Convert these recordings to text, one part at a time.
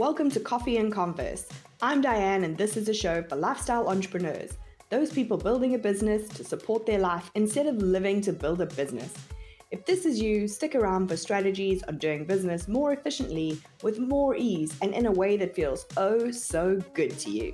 Welcome to Coffee and Converse. I'm Diane, and this is a show for lifestyle entrepreneurs, those people building a business to support their life instead of living to build a business. If this is you, stick around for strategies on doing business more efficiently, with more ease, and in a way that feels oh so good to you.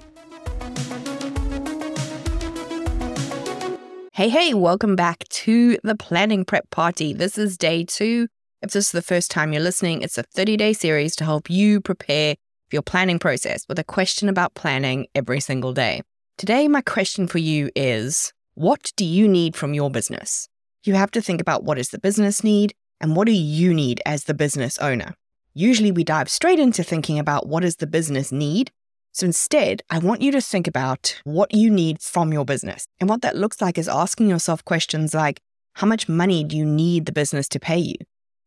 Hey, hey, welcome back to the Planning Prep Party. This is day two if this is the first time you're listening, it's a 30 day series to help you prepare for your planning process with a question about planning every single day. Today, my question for you is What do you need from your business? You have to think about what is the business need and what do you need as the business owner. Usually, we dive straight into thinking about what does the business need. So instead, I want you to think about what you need from your business. And what that looks like is asking yourself questions like, how much money do you need the business to pay you?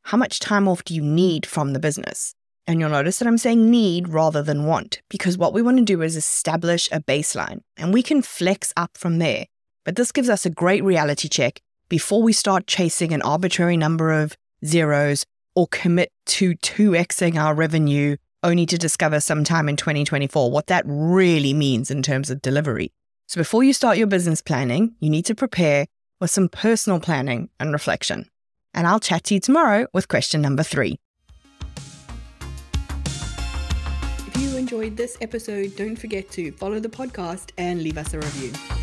How much time off do you need from the business? And you'll notice that I'm saying need rather than want, because what we want to do is establish a baseline and we can flex up from there. But this gives us a great reality check before we start chasing an arbitrary number of zeros or commit to 2xing our revenue only to discover sometime in 2024 what that really means in terms of delivery. So before you start your business planning, you need to prepare with some personal planning and reflection and I'll chat to you tomorrow with question number three. If you enjoyed this episode, don't forget to follow the podcast and leave us a review.